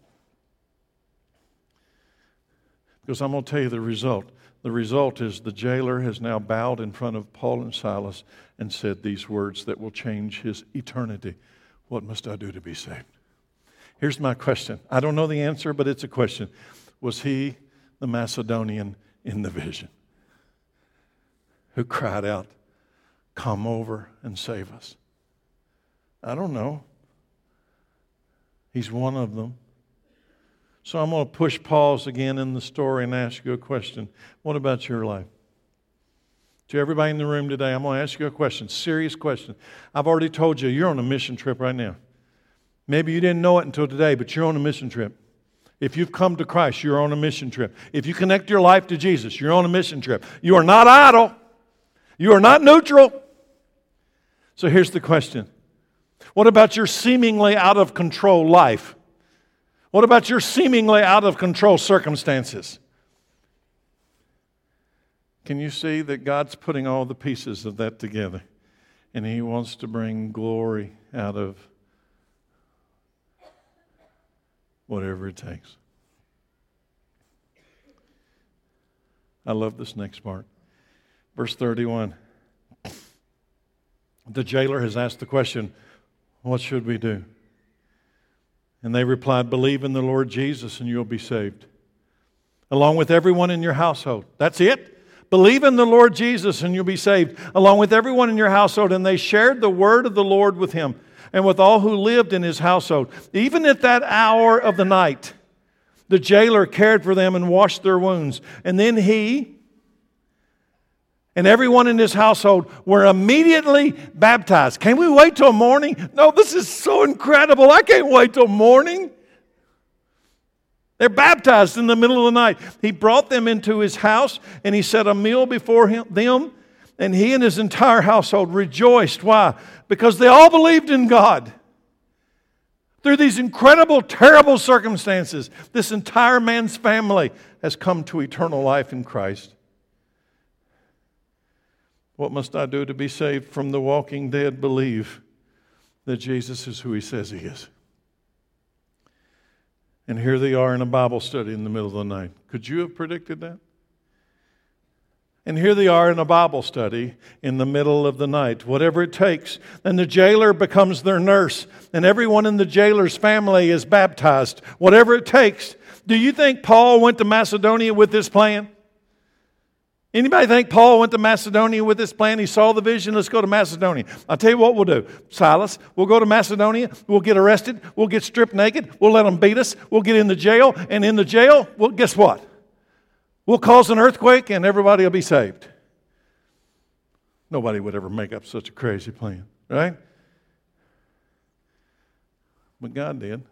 Because I'm going to tell you the result. The result is the jailer has now bowed in front of Paul and Silas and said these words that will change his eternity. What must I do to be saved? Here's my question. I don't know the answer, but it's a question. Was he the Macedonian in the vision who cried out, Come over and save us? I don't know. He's one of them. So I'm going to push pause again in the story and ask you a question. What about your life? To everybody in the room today, I'm going to ask you a question, serious question. I've already told you you're on a mission trip right now. Maybe you didn't know it until today, but you're on a mission trip. If you've come to Christ, you're on a mission trip. If you connect your life to Jesus, you're on a mission trip. You are not idle. You are not neutral. So here's the question What about your seemingly out of control life? What about your seemingly out of control circumstances? Can you see that God's putting all the pieces of that together? And He wants to bring glory out of whatever it takes. I love this next part. Verse 31. The jailer has asked the question, What should we do? And they replied, Believe in the Lord Jesus and you'll be saved, along with everyone in your household. That's it. Believe in the Lord Jesus and you'll be saved, along with everyone in your household. And they shared the word of the Lord with him and with all who lived in his household. Even at that hour of the night, the jailer cared for them and washed their wounds. And then he and everyone in his household were immediately baptized. Can we wait till morning? No, this is so incredible. I can't wait till morning. They're baptized in the middle of the night. He brought them into his house and he set a meal before him, them, and he and his entire household rejoiced. Why? Because they all believed in God. Through these incredible, terrible circumstances, this entire man's family has come to eternal life in Christ. What must I do to be saved from the walking dead? Believe that Jesus is who he says he is. And here they are in a Bible study in the middle of the night. Could you have predicted that? And here they are in a Bible study in the middle of the night, whatever it takes. And the jailer becomes their nurse, and everyone in the jailer's family is baptized, whatever it takes. Do you think Paul went to Macedonia with this plan? Anybody think Paul went to Macedonia with this plan? He saw the vision, let's go to Macedonia. I'll tell you what we'll do. Silas, we'll go to Macedonia, we'll get arrested, we'll get stripped naked, we'll let them beat us, we'll get in the jail, and in the jail, well, guess what? We'll cause an earthquake and everybody will be saved. Nobody would ever make up such a crazy plan, right? But God did.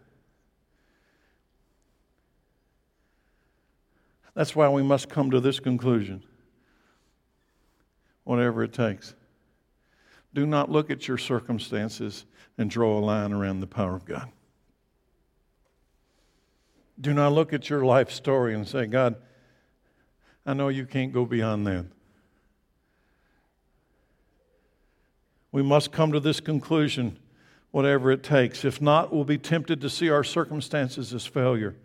That's why we must come to this conclusion whatever it takes. Do not look at your circumstances and draw a line around the power of God. Do not look at your life story and say, God, I know you can't go beyond that. We must come to this conclusion, whatever it takes. If not, we'll be tempted to see our circumstances as failure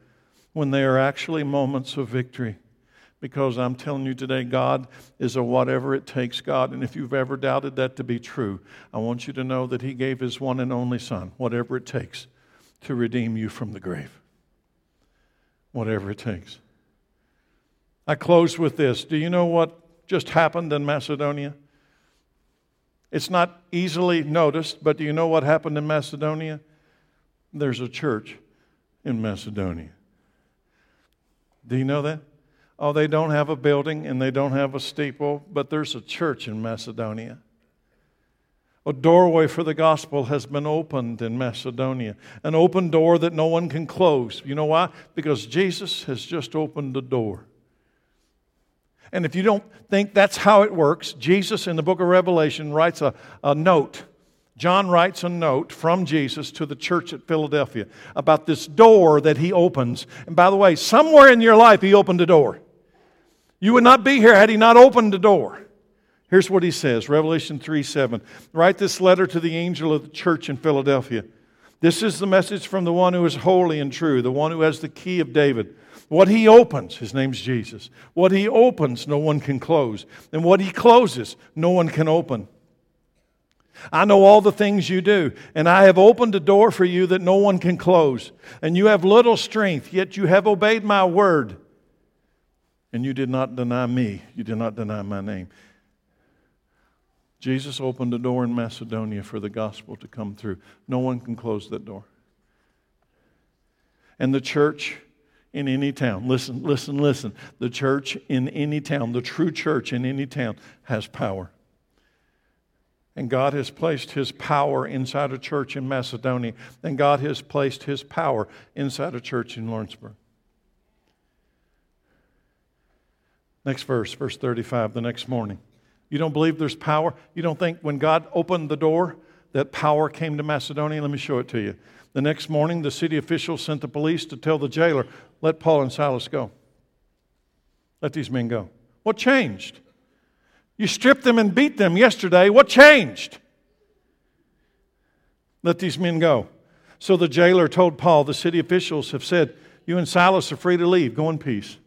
when they are actually moments of victory because I'm telling you today, God is a whatever it takes God. And if you've ever doubted that to be true, I want you to know that He gave His one and only Son, whatever it takes, to redeem you from the grave. Whatever it takes. I close with this. Do you know what just happened in Macedonia? It's not easily noticed, but do you know what happened in Macedonia? There's a church in Macedonia. Do you know that? Oh, they don't have a building and they don't have a steeple, but there's a church in Macedonia. A doorway for the gospel has been opened in Macedonia, an open door that no one can close. You know why? Because Jesus has just opened the door. And if you don't think that's how it works, Jesus in the book of Revelation writes a, a note John writes a note from Jesus to the church at Philadelphia about this door that he opens. And by the way, somewhere in your life, he opened a door. You would not be here had he not opened the door. Here's what he says Revelation 3 7. Write this letter to the angel of the church in Philadelphia. This is the message from the one who is holy and true, the one who has the key of David. What he opens, his name's Jesus. What he opens, no one can close. And what he closes, no one can open. I know all the things you do, and I have opened a door for you that no one can close. And you have little strength, yet you have obeyed my word. And you did not deny me, you did not deny my name. Jesus opened a door in Macedonia for the gospel to come through. No one can close that door. And the church in any town, listen, listen, listen. The church in any town, the true church in any town, has power. And God has placed His power inside a church in Macedonia, and God has placed His power inside a church in Lawrenceburg. Next verse, verse 35, the next morning. You don't believe there's power? You don't think when God opened the door that power came to Macedonia? Let me show it to you. The next morning, the city officials sent the police to tell the jailer, let Paul and Silas go. Let these men go. What changed? You stripped them and beat them yesterday. What changed? Let these men go. So the jailer told Paul, The city officials have said, You and Silas are free to leave. Go in peace.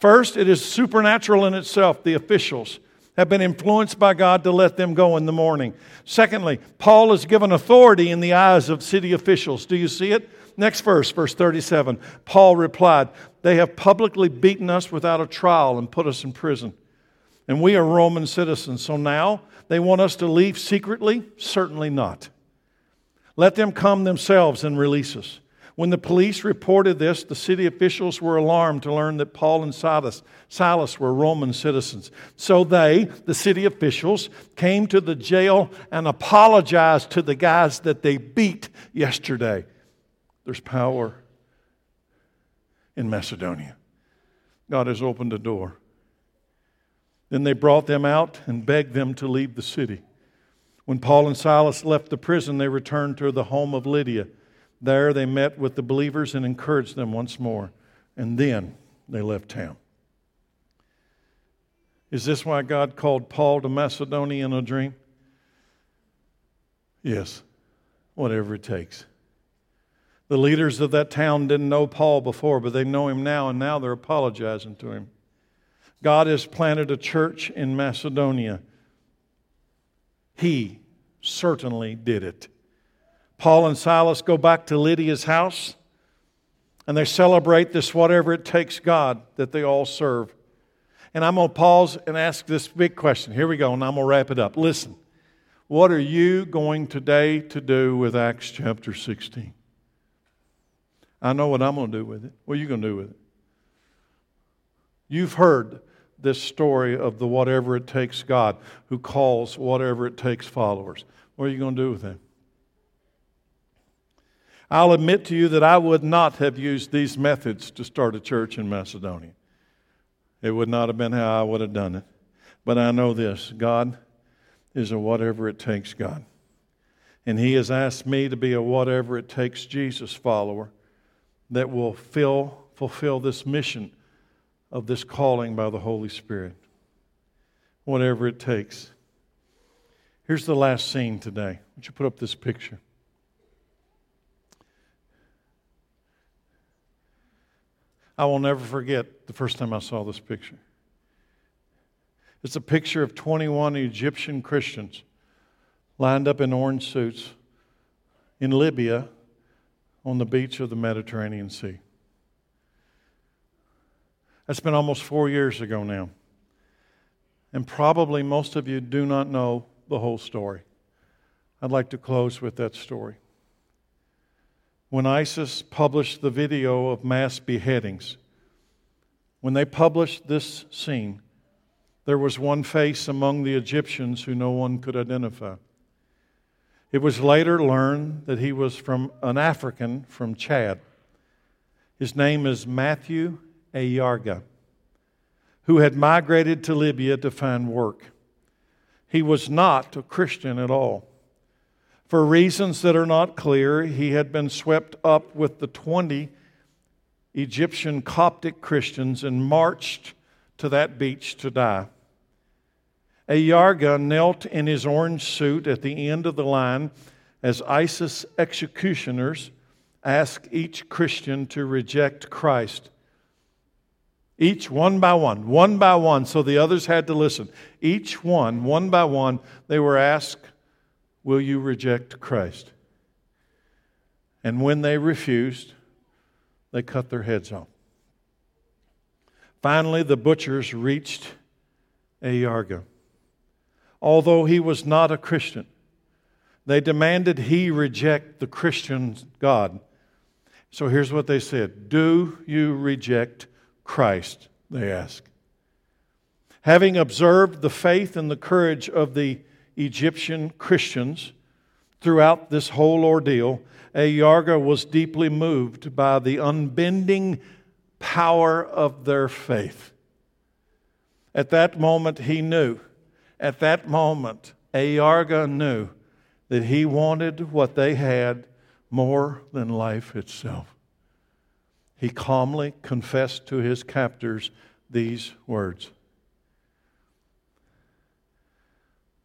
First, it is supernatural in itself. The officials have been influenced by God to let them go in the morning. Secondly, Paul is given authority in the eyes of city officials. Do you see it? Next verse, verse 37. Paul replied, They have publicly beaten us without a trial and put us in prison. And we are Roman citizens. So now they want us to leave secretly? Certainly not. Let them come themselves and release us. When the police reported this, the city officials were alarmed to learn that Paul and Silas, Silas were Roman citizens. So they, the city officials, came to the jail and apologized to the guys that they beat yesterday. There's power in Macedonia. God has opened a door. Then they brought them out and begged them to leave the city. When Paul and Silas left the prison, they returned to the home of Lydia. There they met with the believers and encouraged them once more. And then they left town. Is this why God called Paul to Macedonia in a dream? Yes, whatever it takes. The leaders of that town didn't know Paul before, but they know him now, and now they're apologizing to him. God has planted a church in Macedonia. He certainly did it. Paul and Silas go back to Lydia's house and they celebrate this whatever it takes God that they all serve. And I'm going to pause and ask this big question. Here we go, and I'm going to wrap it up. Listen, what are you going today to do with Acts chapter 16? I know what I'm going to do with it. What are you going to do with it? You've heard this story of the whatever it takes God who calls whatever it takes followers. What are you going to do with him? I'll admit to you that I would not have used these methods to start a church in Macedonia. It would not have been how I would have done it. But I know this God is a whatever it takes God. And He has asked me to be a whatever it takes Jesus follower that will fill, fulfill this mission of this calling by the Holy Spirit. Whatever it takes. Here's the last scene today. Would you put up this picture? I will never forget the first time I saw this picture. It's a picture of 21 Egyptian Christians lined up in orange suits in Libya on the beach of the Mediterranean Sea. That's been almost four years ago now. And probably most of you do not know the whole story. I'd like to close with that story when ISIS published the video of mass beheadings, when they published this scene, there was one face among the Egyptians who no one could identify. It was later learned that he was from an African from Chad. His name is Matthew Ayarga, who had migrated to Libya to find work. He was not a Christian at all. For reasons that are not clear, he had been swept up with the 20 Egyptian Coptic Christians and marched to that beach to die. A Ayarga knelt in his orange suit at the end of the line as ISIS executioners asked each Christian to reject Christ. Each one by one, one by one, so the others had to listen. Each one, one by one, they were asked Will you reject Christ? And when they refused, they cut their heads off. Finally, the butchers reached Ayarga. Although he was not a Christian, they demanded he reject the Christian God. So here's what they said Do you reject Christ? They asked. Having observed the faith and the courage of the Egyptian Christians throughout this whole ordeal, Ayarga was deeply moved by the unbending power of their faith. At that moment, he knew, at that moment, Ayarga knew that he wanted what they had more than life itself. He calmly confessed to his captors these words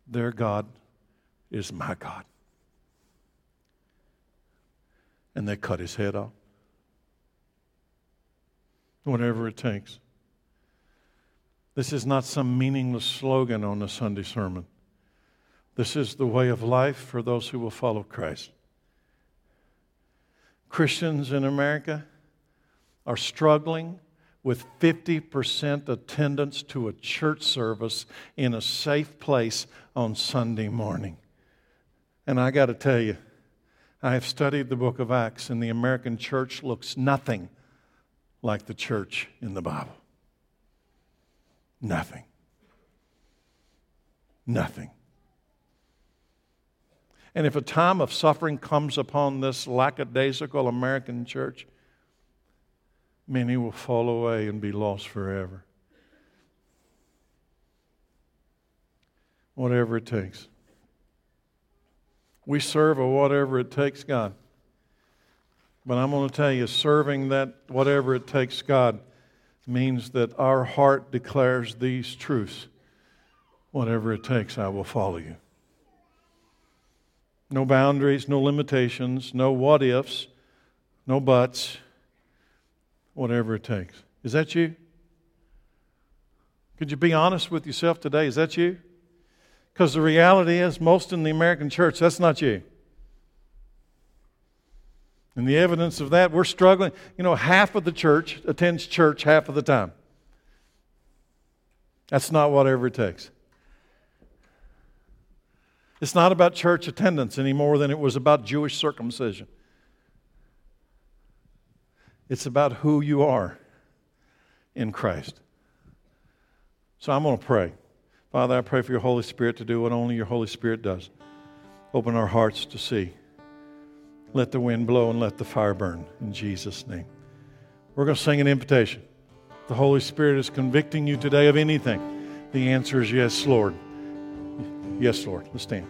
Their God is my God. And they cut his head off. Whatever it takes. This is not some meaningless slogan on a Sunday sermon. This is the way of life for those who will follow Christ. Christians in America are struggling with 50% attendance to a church service in a safe place on Sunday morning. And I got to tell you, I have studied the book of Acts, and the American church looks nothing like the church in the Bible. Nothing. Nothing. And if a time of suffering comes upon this lackadaisical American church, many will fall away and be lost forever. Whatever it takes. We serve a whatever it takes God. But I'm going to tell you, serving that whatever it takes God means that our heart declares these truths. Whatever it takes, I will follow you. No boundaries, no limitations, no what ifs, no buts whatever it takes. Is that you? Could you be honest with yourself today? Is that you? Because the reality is, most in the American church, that's not you. And the evidence of that, we're struggling. You know, half of the church attends church half of the time. That's not whatever it takes. It's not about church attendance any more than it was about Jewish circumcision. It's about who you are in Christ. So I'm going to pray. Father, I pray for your Holy Spirit to do what only your Holy Spirit does. Open our hearts to see. Let the wind blow and let the fire burn in Jesus' name. We're going to sing an invitation. The Holy Spirit is convicting you today of anything. The answer is yes, Lord. Yes, Lord. Let's stand.